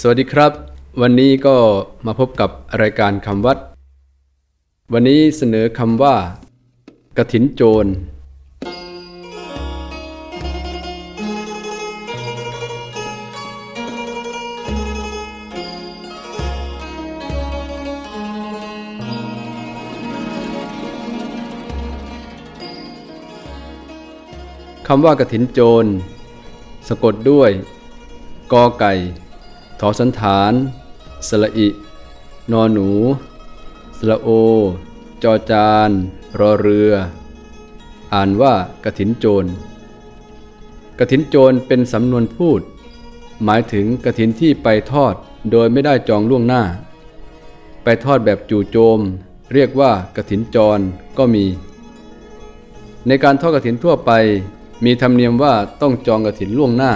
สวัสดีครับ วันนี้ก็มาพบกับรายการคำวัด วันนี้เสนอคำว่ากระถินโจร คำว่ากระถินโจร สะกดด้วยกอไก่ทอสันฐาน สละอิ นอหนู สละโอ จอจาน รอเรือ อ่านว่ากระถินโจร กระถินโจรเป็นสำนวนพูด หมายถึงกระถินที่ไปทอดโดยไม่ได้จองล่วงหน้า ไปทอดแบบจู่โจม เรียกว่ากระถินจรก็มี ในการทอดกระถินทั่วไป มีธรรมเนียมว่าต้องจองกระถินล่วงหน้า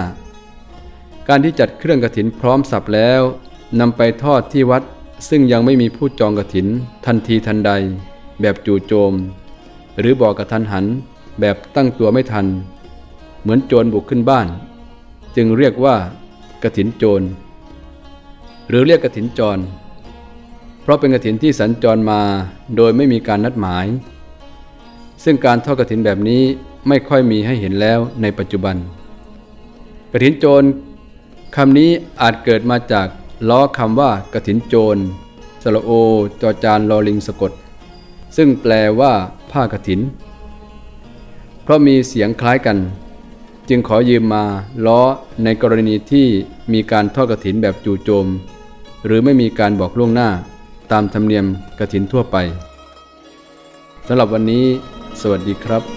การที่จัดเครื่องกระถินพร้อมสับแล้วนำไปทอดที่วัด ซึ่งยังไม่มีผู้จองกระถิน ทันทีทันใด แบบจู่โจม หรือบอกกระทันหัน แบบตั้งตัวไม่ทัน เหมือนโจรบุกขึ้นบ้าน จึงเรียกว่ากระถินโจร หรือเรียกกระถินจร เพราะเป็นกระถินที่สัญจรมาโดยไม่มีการนัดหมาย ซึ่งการทอดกระถินแบบนี้ไม่ค่อยมีให้เห็นแล้วในปัจจุบัน กระถินโจรคำนี้อาจเกิดมาจากล้อคำว่ากระถินโจรสระโอ จอจานลอลิงสะกด ซึ่งแปลว่า ผ้ากระถิน เพราะมีเสียงคล้ายกัน จึงขอยืมมาล้อในกรณีที่มีการทอดกระถินแบบจู่โจม หรือไม่มีการบอกล่วงหน้า ตามธรรมเนียมกระถินทั่วไปสำหรับวันนี้ สวัสดีครับ